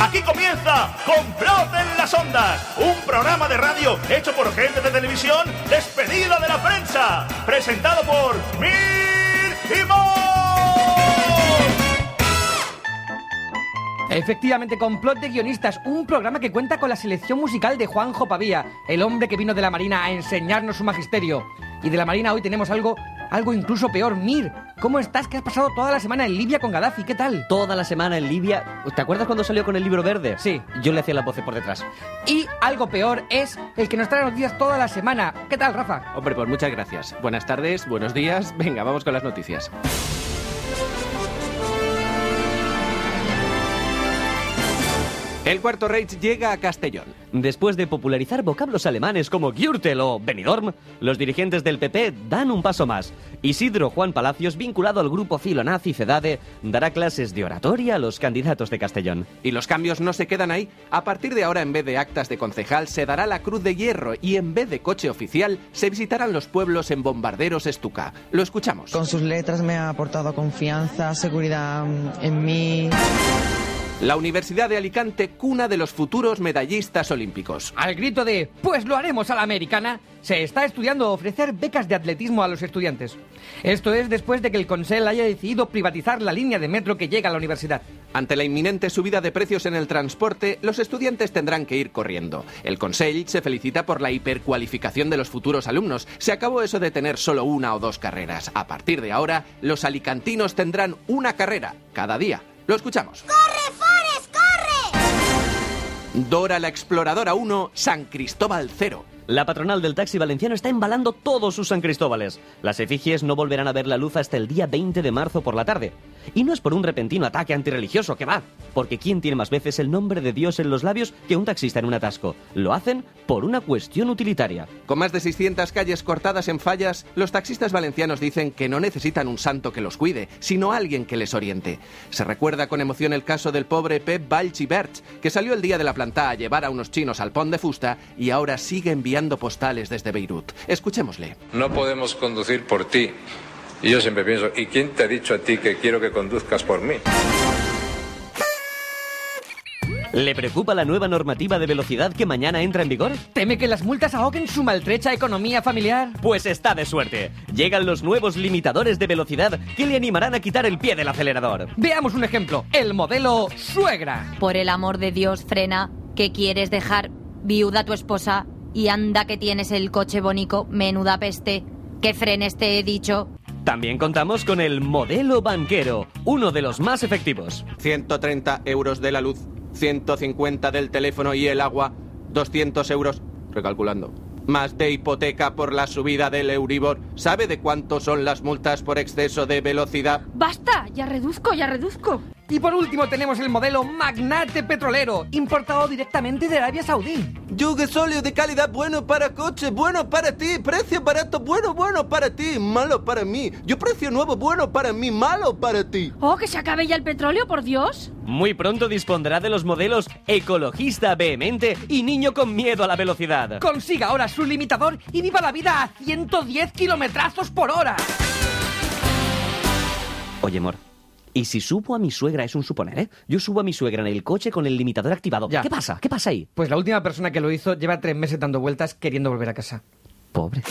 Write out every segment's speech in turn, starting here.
Aquí comienza Complot en las Ondas, un programa de radio hecho por gente de televisión despedida de la prensa, presentado por Mir y Efectivamente, Complot de Guionistas, un programa que cuenta con la selección musical de Juanjo Pavía, el hombre que vino de la Marina a enseñarnos su magisterio. Y de la Marina hoy tenemos algo algo incluso peor. Mir, ¿cómo estás? ¿Qué has pasado toda la semana en Libia con Gaddafi? ¿Qué tal? Toda la semana en Libia. ¿Te acuerdas cuando salió con el libro verde? Sí. Yo le hacía la voces por detrás. Y algo peor es el que nos trae noticias toda la semana. ¿Qué tal, Rafa? Hombre, pues muchas gracias. Buenas tardes, buenos días. Venga, vamos con las noticias. El Cuarto Reich llega a Castellón. Después de popularizar vocablos alemanes como Gürtel o Benidorm, los dirigentes del PP dan un paso más. Isidro Juan Palacios, vinculado al grupo filonazi CEDADE, dará clases de oratoria a los candidatos de Castellón. Y los cambios no se quedan ahí. A partir de ahora, en vez de actas de concejal, se dará la Cruz de Hierro y en vez de coche oficial, se visitarán los pueblos en bombarderos Estuca. Lo escuchamos. Con sus letras me ha aportado confianza, seguridad en mí. La Universidad de Alicante, cuna de los futuros medallistas olímpicos. Al grito de Pues lo haremos a la americana, se está estudiando ofrecer becas de atletismo a los estudiantes. Esto es después de que el Consell haya decidido privatizar la línea de metro que llega a la universidad. Ante la inminente subida de precios en el transporte, los estudiantes tendrán que ir corriendo. El Consell se felicita por la hipercualificación de los futuros alumnos. Se acabó eso de tener solo una o dos carreras. A partir de ahora, los alicantinos tendrán una carrera cada día. Lo escuchamos. ¡Corre! Dora la Exploradora 1, San Cristóbal 0. La patronal del taxi valenciano está embalando todos sus San Cristóbales. Las efigies no volverán a ver la luz hasta el día 20 de marzo por la tarde. Y no es por un repentino ataque antirreligioso, que va. Porque ¿quién tiene más veces el nombre de Dios en los labios que un taxista en un atasco? Lo hacen por una cuestión utilitaria. Con más de 600 calles cortadas en fallas, los taxistas valencianos dicen que no necesitan un santo que los cuide, sino alguien que les oriente. Se recuerda con emoción el caso del pobre Pep Balchibert, que salió el día de la planta a llevar a unos chinos al pont de fusta y ahora sigue enviando postales desde Beirut. Escuchémosle. No podemos conducir por ti. Y yo siempre pienso, ¿y quién te ha dicho a ti que quiero que conduzcas por mí? ¿Le preocupa la nueva normativa de velocidad que mañana entra en vigor? ¿Teme que las multas ahoguen su maltrecha economía familiar? Pues está de suerte. Llegan los nuevos limitadores de velocidad que le animarán a quitar el pie del acelerador. Veamos un ejemplo. El modelo suegra. Por el amor de Dios, frena. ¿Que quieres dejar viuda a tu esposa? Y anda que tienes el coche bonito, menuda peste. Que frenes te he dicho. También contamos con el modelo banquero, uno de los más efectivos. 130 euros de la luz, 150 del teléfono y el agua, 200 euros, recalculando. Más de hipoteca por la subida del Euribor. ¿Sabe de cuánto son las multas por exceso de velocidad? Basta, ya reduzco, ya reduzco. Y por último tenemos el modelo Magnate Petrolero, importado directamente de Arabia Saudí. Yugue sólido de calidad bueno para coche, bueno para ti. Precio barato, bueno, bueno para ti, malo para mí. Yo precio nuevo, bueno para mí, malo para ti. Oh, que se acabe ya el petróleo, por Dios. Muy pronto dispondrá de los modelos ecologista vehemente y niño con miedo a la velocidad. Consiga ahora su limitador y viva la vida a 110 kilometrazos por hora. Oye, amor. ¿Y si subo a mi suegra? Es un suponer, ¿eh? Yo subo a mi suegra en el coche con el limitador activado. Ya. ¿Qué pasa? ¿Qué pasa ahí? Pues la última persona que lo hizo lleva tres meses dando vueltas queriendo volver a casa. Pobre.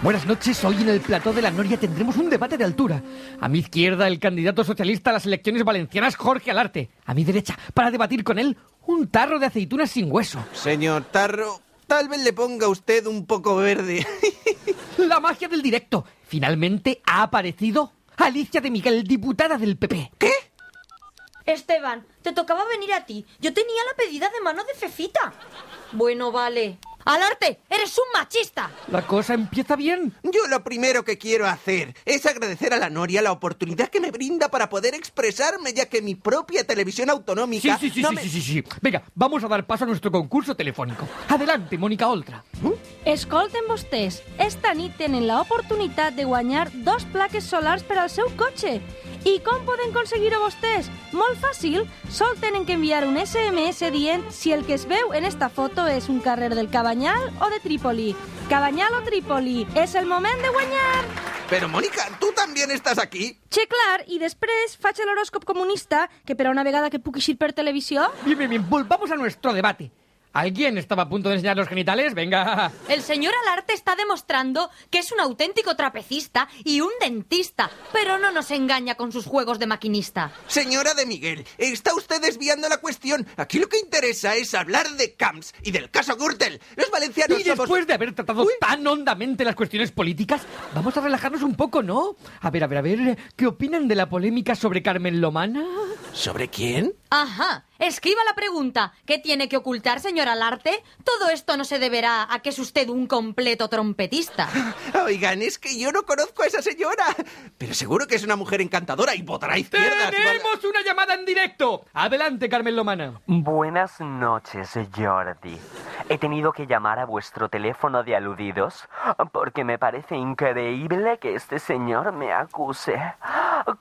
Buenas noches, hoy en el plató de la Noria tendremos un debate de altura. A mi izquierda, el candidato socialista a las elecciones valencianas, Jorge Alarte. A mi derecha, para debatir con él, un tarro de aceitunas sin hueso. Señor Tarro, tal vez le ponga usted un poco verde. La magia del directo. Finalmente ha aparecido Alicia de Miguel, diputada del PP. ¿Qué? Esteban, te tocaba venir a ti. Yo tenía la pedida de mano de Fefita. Bueno, vale. ¡Alarte! ¡Eres un machista! La cosa empieza bien. Yo lo primero que quiero hacer es agradecer a la Noria la oportunidad que me brinda para poder expresarme, ya que mi propia televisión Sí, autonómica... sí, sí, no sí, me- sí, sí, sí. Venga, vamos a dar paso a nuestro concurso telefónico. Adelante, Mónica Oltra. Escolten vostès, esta nit tenen l'oportunitat de guanyar dos plaques solars per al seu cotxe. I com poden aconseguir-ho vostès? Molt fàcil, sol tenen que enviar un SMS dient si el que es veu en esta foto és un carrer del Cabanyal o de Trípoli. Cabanyal o Trípoli, és el moment de guanyar! Pero, Mónica, ¿tú también estás aquí? Che, clar, i després faig l'horòscop comunista, que per a una vegada que puc eixir per televisió... Bien, bien, bien. Volvamos a nuestro debate. ¿Alguien estaba a punto de enseñar los genitales? Venga. El señor Alarte está demostrando que es un auténtico trapecista y un dentista, pero no nos engaña con sus juegos de maquinista. Señora de Miguel, está usted desviando la cuestión. Aquí lo que interesa es hablar de Camps y del caso Gürtel. Los valencianos Y somos- después de haber tratado tan hondamente las cuestiones políticas, vamos a relajarnos un poco, ¿no? A ver, a ver, a ver, ¿qué opinan de la polémica sobre Carmen Lomana? ¿Sobre quién? Ajá, escriba la pregunta. ¿Qué tiene que ocultar, señor Alarte? Todo esto no se deberá a que es usted un completo trompetista. Oigan, es que yo no conozco a esa señora. Pero seguro que es una mujer encantadora y votará a izquierdas. ¡Tenemos una llamada en directo! Adelante, Carmen Lomana. Buenas noches, Jordi. He tenido que llamar a vuestro teléfono de aludidos porque me parece increíble que este señor me acuse.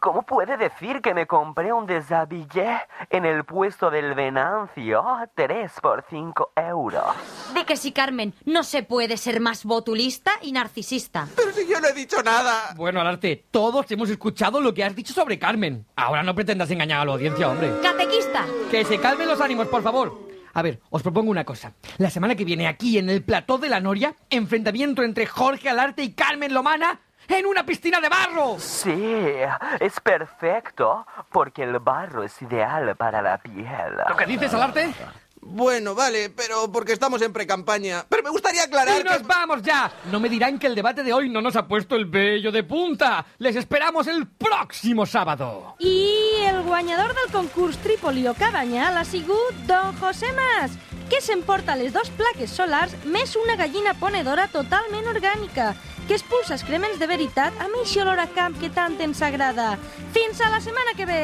¿Cómo puede decir que me compré un deshabillé en el puesto del Venancio? 3 por 5 euros. De que si Carmen no se puede ser más botulista y narcisista. Pero si yo no he dicho nada. Bueno, Alarte, todos hemos escuchado lo que has dicho sobre Carmen. Ahora no pretendas engañar a la audiencia, hombre. Catequista. Que se calmen los ánimos, por favor. A ver, os propongo una cosa. La semana que viene aquí en el plató de la Noria, enfrentamiento entre Jorge Alarte y Carmen Lomana en una piscina de barro. Sí, es perfecto porque el barro es ideal para la piel. ¿Lo que dices, Alarte? Bueno, vale, pero porque estamos en precampaña. Pero me gustaría aclarar ¡Y nos que... vamos ya! No me dirán que el debate de hoy no nos ha puesto el vello de punta. Les esperamos el próximo sábado. I el guanyador del concurs Trípoli o Cabanyal ha sigut Don José Mas, que s'emporta les dos plaques solars més una gallina ponedora totalment orgànica, que expulsa excrements de veritat amb eixe olor a camp que tant ens agrada. Fins a la setmana que ve!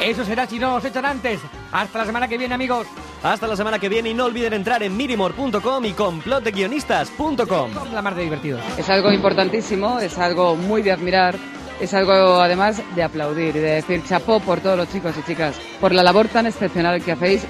Eso será si no os echan antes. Hasta la semana que viene, amigos. Hasta la semana que viene y no olviden entrar en mirimor.com y complotdeguionistas.com. La mar de divertido. Es algo importantísimo, es algo muy de admirar, es algo además de aplaudir y de decir chapó por todos los chicos y chicas, por la labor tan excepcional que hacéis